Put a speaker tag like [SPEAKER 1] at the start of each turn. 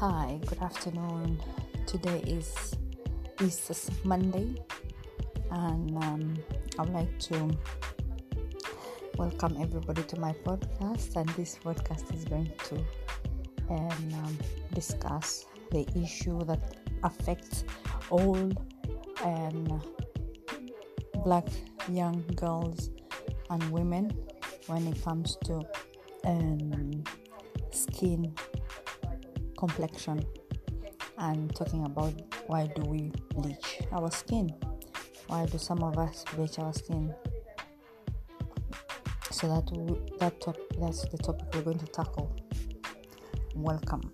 [SPEAKER 1] Hi, good afternoon. Today is Easter Monday, and um, I'd like to welcome everybody to my podcast. And this podcast is going to um, um, discuss the issue that affects all um, black young girls and women when it comes to um, skin complexion. And talking about why do we bleach our skin? Why do some of us bleach our skin? So that that top, that's the topic we're going to tackle. Welcome